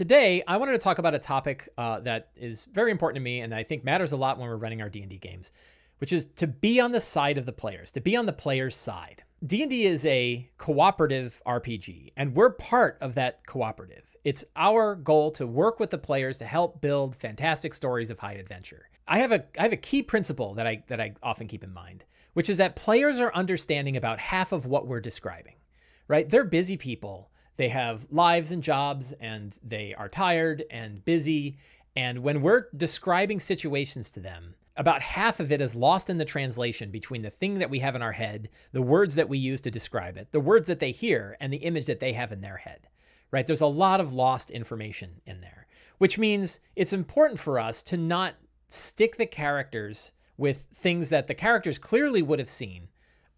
Today, I wanted to talk about a topic uh, that is very important to me and I think matters a lot when we're running our D&D games, which is to be on the side of the players, to be on the player's side. D&D is a cooperative RPG, and we're part of that cooperative. It's our goal to work with the players to help build fantastic stories of high adventure. I have a I have a key principle that I that I often keep in mind, which is that players are understanding about half of what we're describing. Right? They're busy people they have lives and jobs and they are tired and busy. And when we're describing situations to them, about half of it is lost in the translation between the thing that we have in our head, the words that we use to describe it, the words that they hear, and the image that they have in their head. Right? There's a lot of lost information in there, which means it's important for us to not stick the characters with things that the characters clearly would have seen,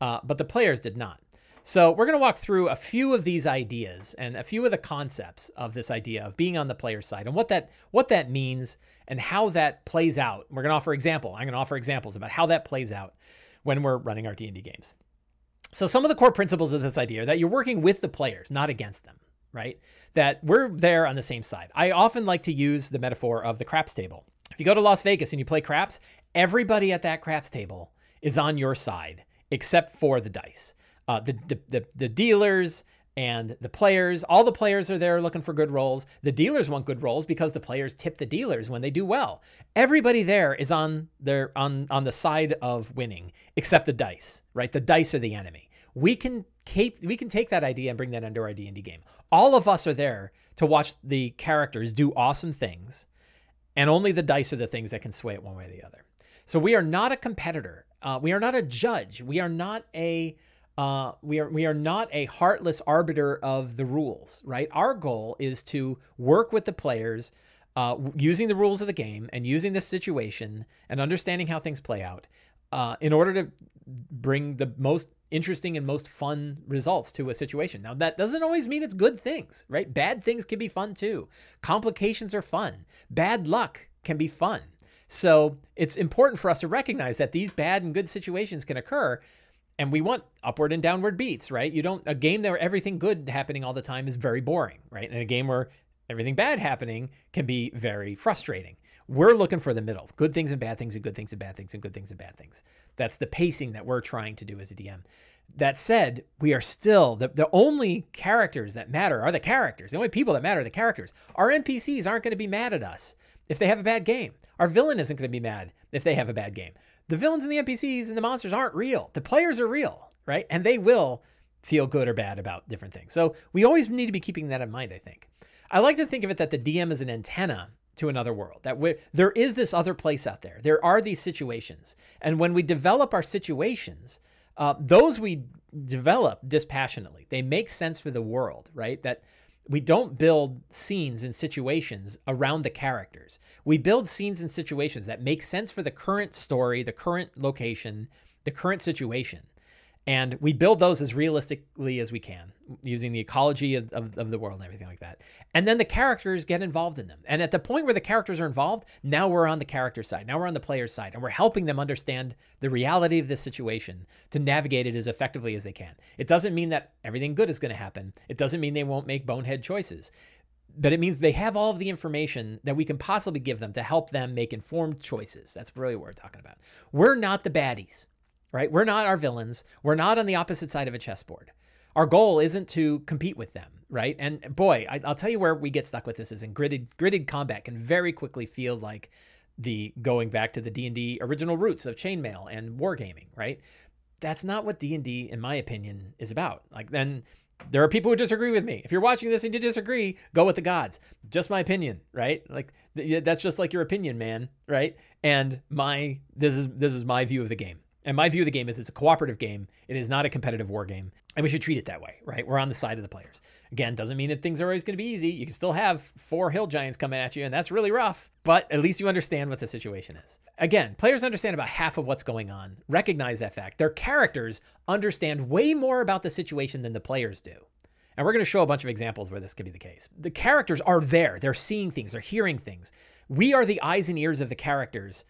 uh, but the players did not. So, we're going to walk through a few of these ideas and a few of the concepts of this idea of being on the player side and what that what that means and how that plays out. We're going to offer example. I'm going to offer examples about how that plays out when we're running our D&D games. So, some of the core principles of this idea are that you're working with the players, not against them, right? That we're there on the same side. I often like to use the metaphor of the craps table. If you go to Las Vegas and you play craps, everybody at that craps table is on your side except for the dice uh, the, the, the the dealers and the players. All the players are there looking for good rolls. The dealers want good rolls because the players tip the dealers when they do well. Everybody there is on their on on the side of winning, except the dice. Right, the dice are the enemy. We can keep we can take that idea and bring that into our D and D game. All of us are there to watch the characters do awesome things, and only the dice are the things that can sway it one way or the other. So we are not a competitor. Uh, we are not a judge. We are not a uh, we are we are not a heartless arbiter of the rules, right? Our goal is to work with the players, uh, using the rules of the game and using this situation and understanding how things play out, uh, in order to bring the most interesting and most fun results to a situation. Now that doesn't always mean it's good things, right? Bad things can be fun too. Complications are fun. Bad luck can be fun. So it's important for us to recognize that these bad and good situations can occur and we want upward and downward beats, right? You don't a game where everything good happening all the time is very boring, right? And a game where everything bad happening can be very frustrating. We're looking for the middle. Good things and bad things and good things and bad things and good things and bad things. That's the pacing that we're trying to do as a DM. That said, we are still the, the only characters that matter are the characters. The only people that matter are the characters. Our NPCs aren't going to be mad at us if they have a bad game. Our villain isn't going to be mad if they have a bad game the villains and the NPCs and the monsters aren't real. The players are real, right? And they will feel good or bad about different things. So we always need to be keeping that in mind, I think. I like to think of it that the DM is an antenna to another world, that there is this other place out there. There are these situations. And when we develop our situations, uh, those we develop dispassionately, they make sense for the world, right? That we don't build scenes and situations around the characters. We build scenes and situations that make sense for the current story, the current location, the current situation. And we build those as realistically as we can using the ecology of, of, of, the world and everything like that. And then the characters get involved in them. And at the point where the characters are involved, now we're on the character side. Now we're on the player's side. And we're helping them understand the reality of this situation to navigate it as effectively as they can. It doesn't mean that everything good is going to happen, it doesn't mean they won't make bonehead choices. But it means they have all of the information that we can possibly give them to help them make informed choices. That's really what we're talking about. We're not the baddies right? We're not our villains. We're not on the opposite side of a chessboard. Our goal isn't to compete with them, right? And boy, I, will tell you where we get stuck with this is in gridded gridded combat can very quickly feel like the going back to the D&D original roots of chainmail and wargaming, right? That's not what D&D in my opinion is about. Like then there are people who disagree with me. If you're watching this and you disagree, go with the gods. Just my opinion, right? Like that's just like your opinion, man, right? And my this is this is my view of the game. And my view of the game is it's a cooperative game. It is not a competitive war game. And we should treat it that way, right? We're on the side of the players. Again, doesn't mean that things are always going to be easy. You can still have four hill giants coming at you, and that's really rough. But at least you understand what the situation is. Again, players understand about half of what's going on. Recognize that fact. Their characters understand way more about the situation than the players do. And we're going to show a bunch of examples where this could be the case. The characters are there, they're seeing things, they're hearing things. We are the eyes and ears of the characters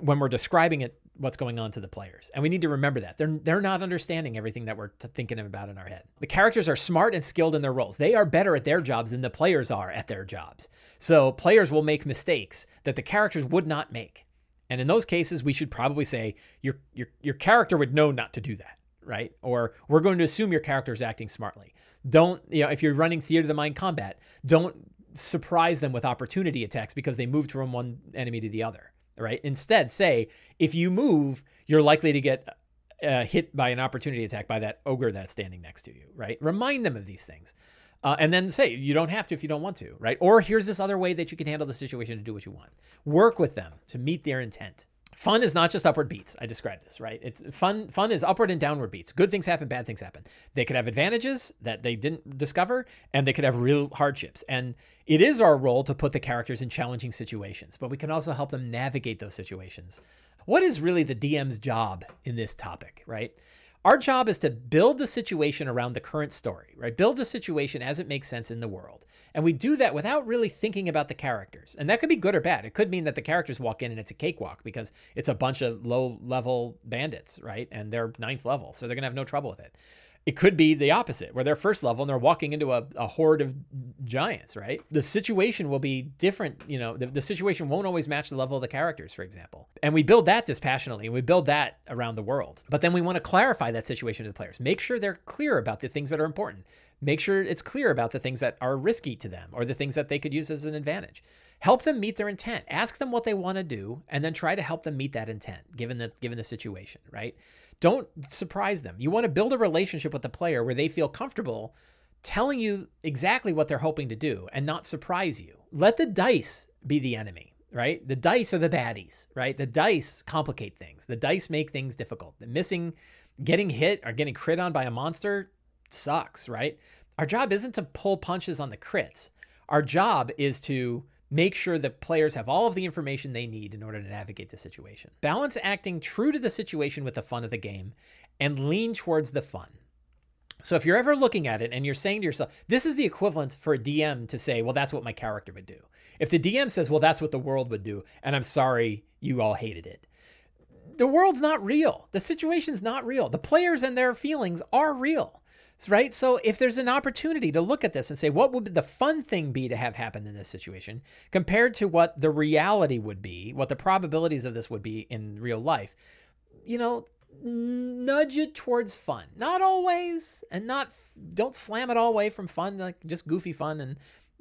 when we're describing it what's going on to the players. And we need to remember that. They're they're not understanding everything that we're t- thinking about in our head. The characters are smart and skilled in their roles. They are better at their jobs than the players are at their jobs. So players will make mistakes that the characters would not make. And in those cases, we should probably say your your your character would know not to do that, right? Or we're going to assume your character is acting smartly. Don't, you know, if you're running theater of the mind combat, don't surprise them with opportunity attacks because they moved from one enemy to the other right? Instead, say if you move, you're likely to get uh, hit by an opportunity attack by that ogre that's standing next to you, right? Remind them of these things. Uh, and then say you don't have to if you don't want to, right? Or here's this other way that you can handle the situation to do what you want. Work with them to meet their intent. Fun is not just upward beats. I described this, right? It's fun. Fun is upward and downward beats. Good things happen, bad things happen. They could have advantages that they didn't discover, and they could have real hardships. And it is our role to put the characters in challenging situations, but we can also help them navigate those situations. What is really the DM's job in this topic, right? Our job is to build the situation around the current story, right? Build the situation as it makes sense in the world. And we do that without really thinking about the characters. And that could be good or bad. It could mean that the characters walk in and it's a cakewalk because it's a bunch of low level bandits, right? And they're ninth level. So they're going to have no trouble with it. It could be the opposite, where they're first level and they're walking into a, a horde of giants, right? The situation will be different. You know, the, the situation won't always match the level of the characters, for example. And we build that dispassionately and we build that around the world. But then we want to clarify that situation to the players. Make sure they're clear about the things that are important. Make sure it's clear about the things that are risky to them or the things that they could use as an advantage. Help them meet their intent. Ask them what they want to do and then try to help them meet that intent given the given the situation, right? Don't surprise them. You want to build a relationship with the player where they feel comfortable telling you exactly what they're hoping to do and not surprise you. Let the dice be the enemy, right? The dice are the baddies, right? The dice complicate things. The dice make things difficult. The missing, getting hit or getting crit on by a monster sucks, right? Our job isn't to pull punches on the crits. Our job is to make sure that players have all of the information they need in order to navigate the situation. Balance acting true to the situation with the fun of the game and lean towards the fun. So if you're ever looking at it and you're saying to yourself, this is the equivalent for a DM to say, well, that's what my character would do. If the DM says, well, that's what the world would do, and I'm sorry you all hated it. The world's not real. The situation's not real. The players and their feelings are real right? So if there's an opportunity to look at this and say, what would the fun thing be to have happened in this situation compared to what the reality would be, what the probabilities of this would be in real life, you know, nudge it towards fun. Not always, and not, don't slam it all away from fun, like just goofy fun and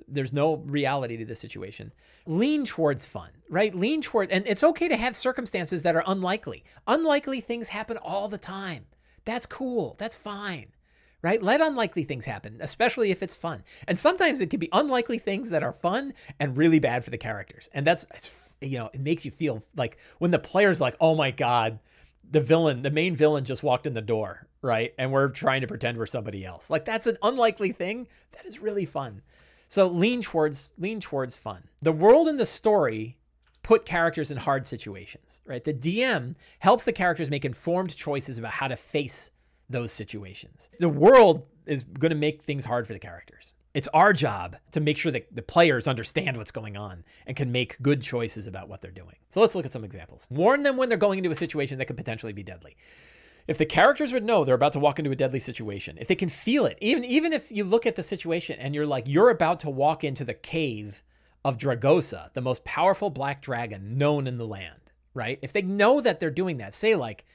there's no reality to the situation. Lean towards fun, right? Lean toward, and it's okay to have circumstances that are unlikely. Unlikely things happen all the time. That's cool. That's fine right? Let unlikely things happen, especially if it's fun. And sometimes it can be unlikely things that are fun and really bad for the characters. And that's, you know, it makes you feel like when the player's like, oh my God, the villain, the main villain just walked in the door, right? And we're trying to pretend we're somebody else. Like that's an unlikely thing. That is really fun. So lean towards lean towards fun. The world and the story put characters in hard situations, right? The DM helps the characters make informed choices about how to face those situations. The world is going to make things hard for the characters. It's our job to make sure that the players understand what's going on and can make good choices about what they're doing. So let's look at some examples. Warn them when they're going into a situation that could potentially be deadly. If the characters would know they're about to walk into a deadly situation, if they can feel it, even even if you look at the situation and you're like you're about to walk into the cave of Dragosa, the most powerful black dragon known in the land, right? If they know that they're doing that, say like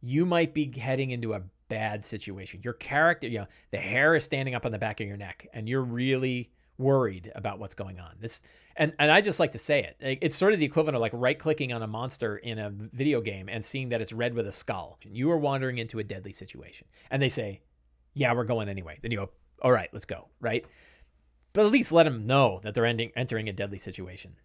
you might be heading into a bad situation. Your character, you know, the hair is standing up on the back of your neck and you're really worried about what's going on. This and and I just like to say it. It's sort of the equivalent of like right clicking on a monster in a video game and seeing that it's red with a skull. You are wandering into a deadly situation. And they say, "Yeah, we're going anyway." Then you go, "All right, let's go." Right? But at least let them know that they're ending, entering a deadly situation.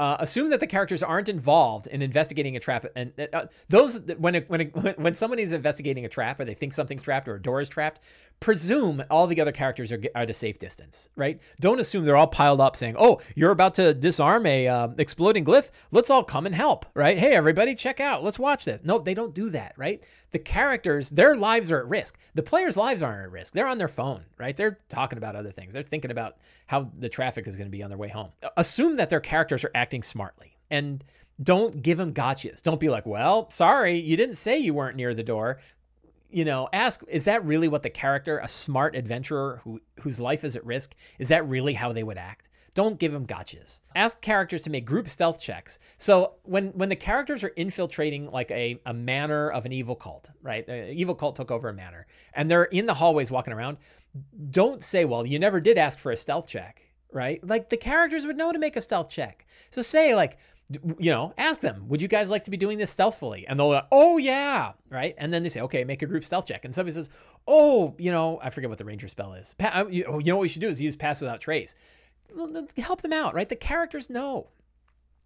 Uh, assume that the characters aren't involved in investigating a trap, and uh, those when it, when it, when somebody is investigating a trap, or they think something's trapped, or a door is trapped, presume all the other characters are, are at a safe distance, right? Don't assume they're all piled up saying, "Oh, you're about to disarm a uh, exploding glyph. Let's all come and help." Right? Hey, everybody, check out. Let's watch this. No, they don't do that, right? The characters, their lives are at risk. The players' lives aren't at risk. They're on their phone, right? They're talking about other things. They're thinking about how the traffic is going to be on their way home. Assume that their characters are acting smartly and Don't give them gotchas. Don't be like, well, sorry, you didn't say you weren't near the door. You know, ask, is that really what the character, a smart adventurer who whose life is at risk, is that really how they would act? Don't give them gotchas. Ask characters to make group stealth checks. So when when the characters are infiltrating like a, a manor of an evil cult, right? An evil cult took over a manor, and they're in the hallways walking around. Don't say, "Well, you never did ask for a stealth check," right? Like the characters would know to make a stealth check. So say like, you know, ask them, would you guys like to be doing this stealthfully? And they'll like, oh yeah, right? And then they say, okay, make a group stealth check. And somebody says, oh, you know, I forget what the ranger spell is. Pa- you know what we should do is use pass without trace help them out, right? The characters know.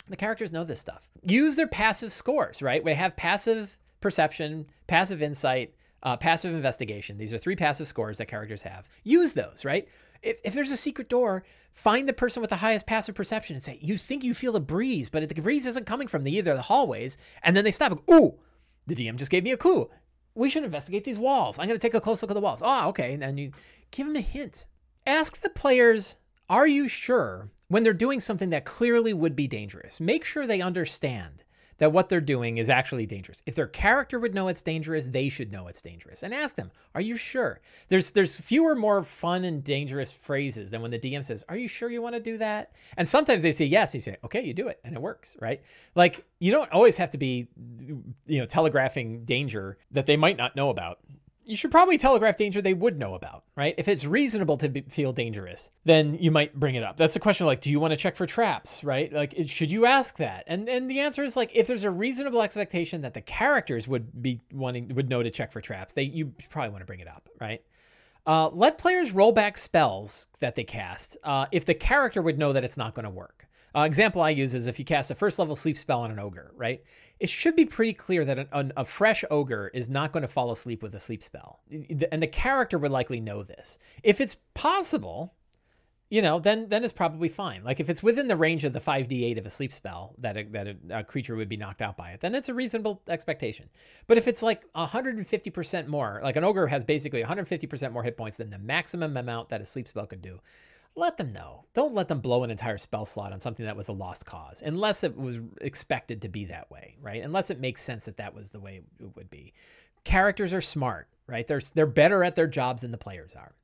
The characters know this stuff. Use their passive scores, right? We have passive perception, passive insight, uh, passive investigation. These are three passive scores that characters have. Use those, right? If, if there's a secret door, find the person with the highest passive perception and say, You think you feel a breeze, but the breeze isn't coming from the, either the hallways. And then they stop. Ooh, the DM just gave me a clue. We should investigate these walls. I'm going to take a close look at the walls. Oh, okay. And then you give them a hint. Ask the players are you sure when they're doing something that clearly would be dangerous? Make sure they understand that what they're doing is actually dangerous. If their character would know it's dangerous, they should know it's dangerous. And ask them, "Are you sure?" There's there's fewer more fun and dangerous phrases than when the DM says, "Are you sure you want to do that?" And sometimes they say yes. You say, "Okay, you do it," and it works, right? Like you don't always have to be, you know, telegraphing danger that they might not know about you should probably telegraph danger they would know about, right? If it's reasonable to be, feel dangerous, then you might bring it up. That's the question like, do you want to check for traps, right? Like, should you ask that? And and the answer is like, if there's a reasonable expectation that the characters would be wanting would know to check for traps, they you probably want to bring it up, right? Uh, let players roll back spells that they cast uh, if the character would know that it's not going to work. Uh, example I use is if you cast a first level sleep spell on an ogre, right? It should be pretty clear that an, an, a fresh ogre is not going to fall asleep with a sleep spell. And the character would likely know this. If it's possible, you know, then then it's probably fine. Like if it's within the range of the 5d8 of a sleep spell that a, that a, a, creature would be knocked out by it, then it's a reasonable expectation. But if it's like 150% more, like an ogre has basically 150% more hit points than the maximum amount that a sleep spell could do, let them know. Don't let them blow an entire spell slot on something that was a lost cause, unless it was expected to be that way, right? Unless it makes sense that that was the way it would be. Characters are smart, right? They're they're better at their jobs than the players are.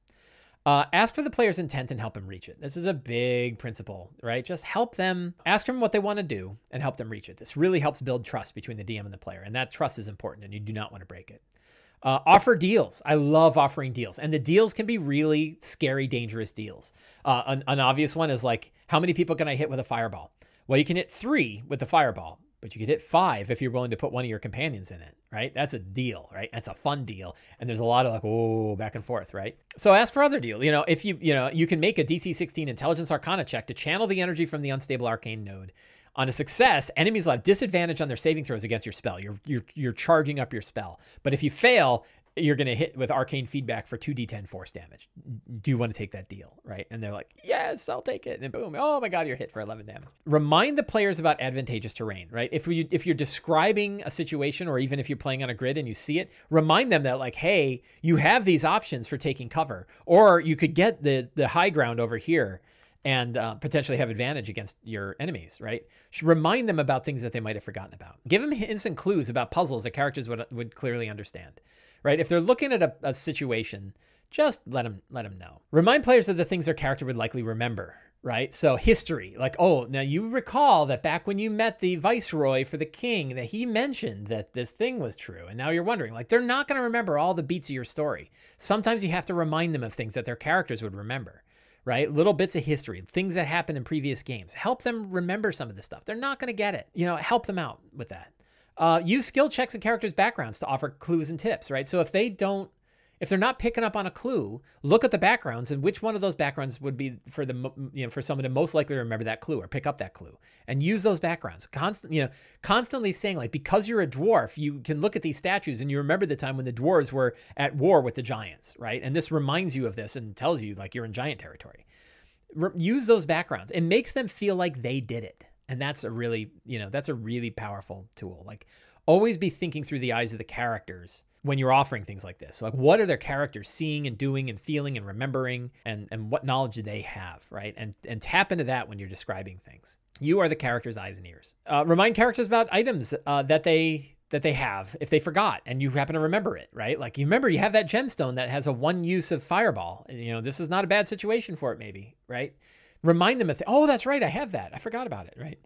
Uh, ask for the player's intent and help them reach it. This is a big principle, right? Just help them, ask them what they want to do, and help them reach it. This really helps build trust between the DM and the player, and that trust is important, and you do not want to break it. Uh, offer deals. I love offering deals, and the deals can be really scary, dangerous deals. Uh, an, an, obvious one is like, how many people can I hit with a fireball? Well, you can hit three with the fireball, but you could hit five if you're willing to put one of your companions in it, right? That's a deal, right? That's a fun deal, and there's a lot of like, oh, back and forth, right? So ask for other deal. You know, if you, you know, you can make a DC 16 Intelligence Arcana check to channel the energy from the unstable arcane node on a success, enemies will have disadvantage on their saving throws against your spell. You're you're you're charging up your spell. But if you fail, you're going to hit with arcane feedback for 2d10 force damage. Do you want to take that deal, right? And they're like, "Yes, I'll take it." And then boom, oh my god, you're hit for 11 damage. Remind the players about advantageous terrain, right? If you if you're describing a situation or even if you're playing on a grid and you see it, remind them that like, "Hey, you have these options for taking cover or you could get the the high ground over here." And uh, potentially have advantage against your enemies, right? Remind them about things that they might have forgotten about. Give them hints and clues about puzzles that characters would, would clearly understand, right? If they're looking at a, a situation, just let them let them know. Remind players of the things their character would likely remember, right? So history, like, oh, now you recall that back when you met the viceroy for the king, that he mentioned that this thing was true, and now you're wondering, like, they're not going to remember all the beats of your story. Sometimes you have to remind them of things that their characters would remember right? Little bits of history, things that happened in previous games. Help them remember some of this stuff. They're not going to get it. You know, help them out with that. Uh, use skill checks and characters' backgrounds to offer clues and tips, right? So if they don't if they're not picking up on a clue, look at the backgrounds and which one of those backgrounds would be for the you know for someone to most likely remember that clue or pick up that clue and use those backgrounds. Constant you know constantly saying like because you're a dwarf, you can look at these statues and you remember the time when the dwarves were at war with the giants, right? And this reminds you of this and tells you like you're in giant territory. Re- use those backgrounds. It makes them feel like they did it. And that's a really, you know, that's a really powerful tool. Like always be thinking through the eyes of the characters when you're offering things like this. Like what are their characters seeing and doing and feeling and remembering and and what knowledge do they have, right? And and tap into that when you're describing things. You are the character's eyes and ears. Uh, remind characters about items uh, that they that they have if they forgot and you happen to remember it, right? Like you remember you have that gemstone that has a one use of fireball. And, You know, this is not a bad situation for it, maybe, right? Remind them of, th- oh, that's right, I have that. I forgot about it, right?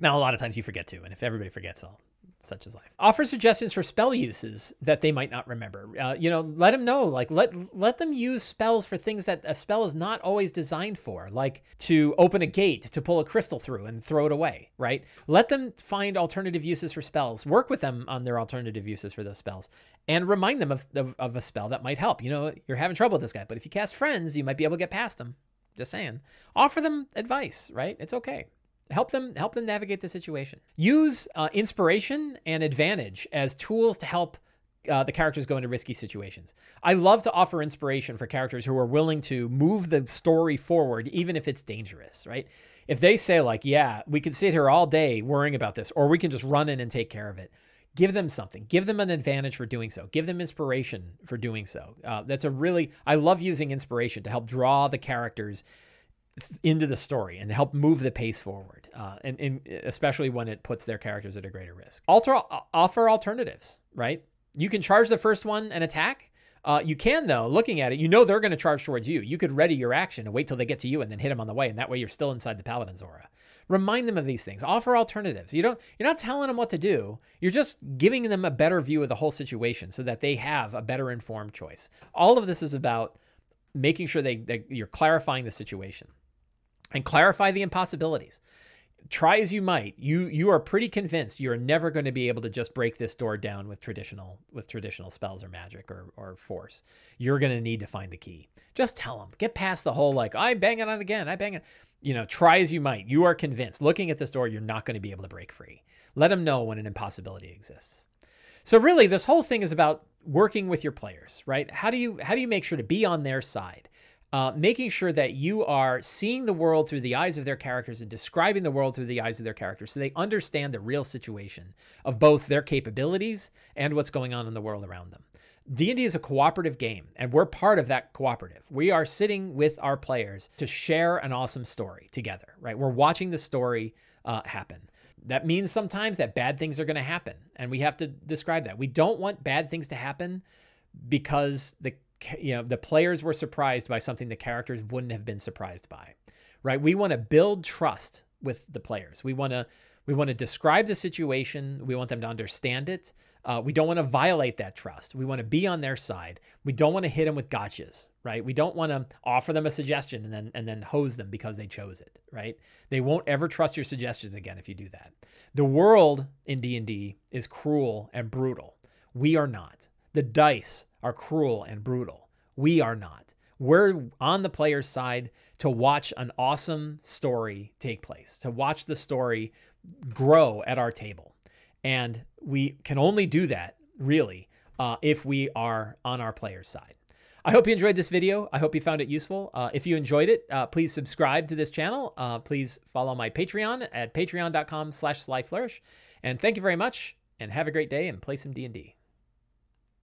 Now, a lot of times you forget to, and if everybody forgets, I'll such as life. Offer suggestions for spell uses that they might not remember. Uh, you know, let them know. Like let let them use spells for things that a spell is not always designed for, like to open a gate, to pull a crystal through and throw it away. Right. Let them find alternative uses for spells. Work with them on their alternative uses for those spells, and remind them of of, of a spell that might help. You know, you're having trouble with this guy, but if you cast friends, you might be able to get past him. Just saying. Offer them advice. Right. It's okay help them help them navigate the situation. Use uh, inspiration and advantage as tools to help uh, the characters go into risky situations. I love to offer inspiration for characters who are willing to move the story forward even if it's dangerous right? If they say like yeah we could sit here all day worrying about this or we can just run in and take care of it give them something. Give them an advantage for doing so. Give them inspiration for doing so. Uh, that's a really i love using inspiration to help draw the characters into the story and help move the pace forward, uh, and, and, especially when it puts their characters at a greater risk. Alter, offer alternatives, right? You can charge the first one and attack. Uh, you can, though, looking at it, you know they're going to charge towards you. You could ready your action and wait till they get to you and then hit them on the way, and that way you're still inside the paladin's aura. Remind them of these things. Offer alternatives. You don't. You're not telling them what to do. You're just giving them a better view of the whole situation so that they have a better informed choice. All of this is about making sure they, they you're clarifying the situation and clarify the impossibilities. Try as you might, you you are pretty convinced you are never going to be able to just break this door down with traditional with traditional spells or magic or or force. You're going to need to find the key. Just tell them. Get past the whole like I bang it on again. I bang it. You know, try as you might. You are convinced. Looking at this door, you're not going to be able to break free. Let them know when an impossibility exists. So really, this whole thing is about working with your players, right? How do you how do you make sure to be on their side? Uh, making sure that you are seeing the world through the eyes of their characters and describing the world through the eyes of their characters so they understand the real situation of both their capabilities and what's going on in the world around them. D&D is a cooperative game and we're part of that cooperative. We are sitting with our players to share an awesome story together, right? We're watching the story uh, happen. That means sometimes that bad things are going to happen and we have to describe that. We don't want bad things to happen because the you know the players were surprised by something the characters wouldn't have been surprised by right? We want to build trust with the players. We want to we want to describe the situation. We want them to understand it. Uh, we don't want to violate that trust. We want to be on their side. We don't want to hit them with gotchas right? We don't want to offer them a suggestion and then and then hose them because they chose it right? They won't ever trust your suggestions again if you do that. The world in d&d is cruel and brutal. We are not the dice are cruel and brutal. We are not. We're on the player's side to watch an awesome story take place, to watch the story grow at our table. And we can only do that, really, uh, if we are on our player's side. I hope you enjoyed this video. I hope you found it useful. Uh, if you enjoyed it, uh, please subscribe to this channel. Uh, please follow my Patreon at patreon.com slash slyflourish. And thank you very much, and have a great day and play some D&D.